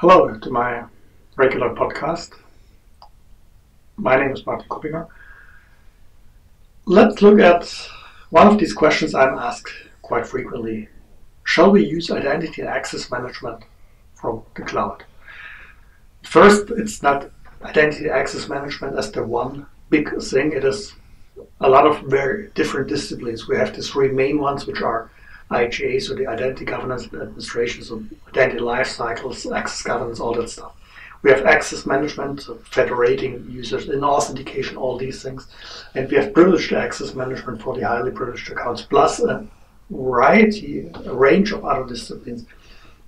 Hello to my regular podcast. My name is Martin Kuppinger. Let's look at one of these questions I'm asked quite frequently. Shall we use identity and access management from the cloud? First, it's not identity access management as the one big thing. It is a lot of very different disciplines. We have the three main ones, which are IGA, so the identity governance and administration, so identity life cycles, access governance, all that stuff. We have access management, so federating users and authentication, all these things. And we have privileged access management for the highly privileged accounts, plus a variety, a range of other disciplines.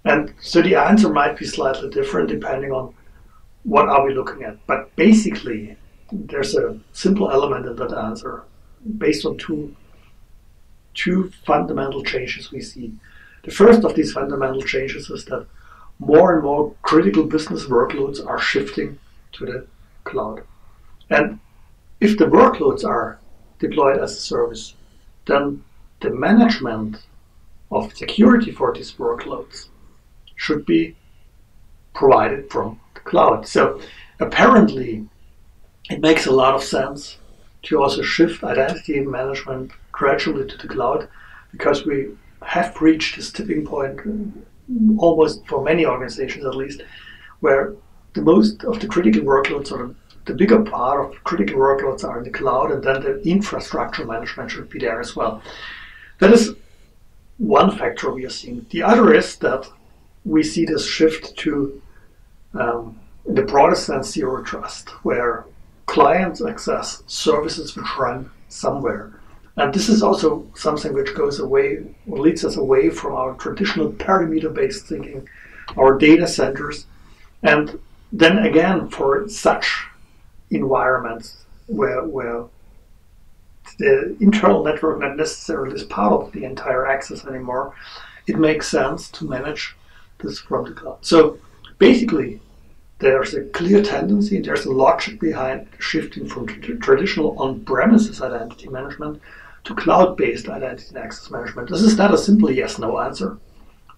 And so the answer might be slightly different depending on what are we looking at. But basically, there's a simple element in that answer based on two two fundamental changes we see. The first of these fundamental changes is that more and more critical business workloads are shifting to the cloud. And if the workloads are deployed as a service, then the management of security for these workloads should be provided from the cloud. So apparently, it makes a lot of sense to also shift identity management gradually to the cloud because we have reached this tipping point almost for many organizations at least where the most of the critical workloads or the bigger part of critical workloads are in the cloud and then the infrastructure management should be there as well. That is one factor we are seeing. The other is that we see this shift to um, in the broader sense zero trust, where clients access services which run somewhere. And this is also something which goes away, or leads us away from our traditional parameter based thinking, our data centers. And then again, for such environments where, where the internal network not necessarily is part of the entire access anymore, it makes sense to manage this from the cloud. So basically, there's a clear tendency, there's a logic behind shifting from traditional on-premises identity management to cloud-based identity and access management. This is not a simple yes-no answer.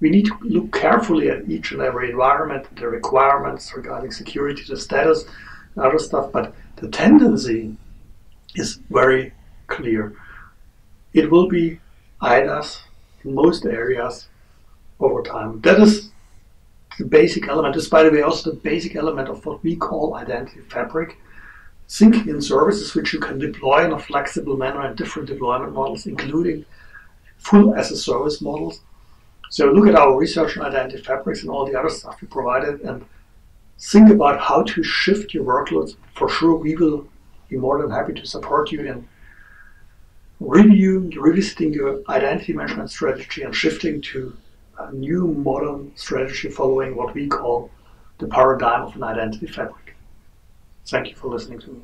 We need to look carefully at each and every environment, the requirements regarding security, the status, and other stuff, but the tendency is very clear. It will be IDaaS in most areas over time. That is the basic element is, by the way, also the basic element of what we call identity fabric. Syncing in services which you can deploy in a flexible manner in different deployment models, including full as a service models. So look at our research on identity fabrics and all the other stuff we provided and think about how to shift your workloads. For sure, we will be more than happy to support you in reviewing, revisiting your identity management strategy and shifting to a new modern strategy following what we call the paradigm of an identity fabric. Thank you for listening to me.